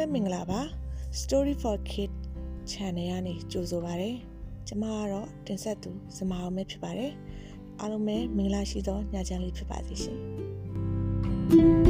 ပဲမင်္ဂလာပါ Story for Kids Channel ကနေကြိုဆိုပါရစေကျမကတော့တင်ဆက်သူစမအောင်ပဲဖြစ်ပါတယ်အားလုံးပဲမင်္ဂလာရှိသောညချမ်းလေးဖြစ်ပါစေရှင်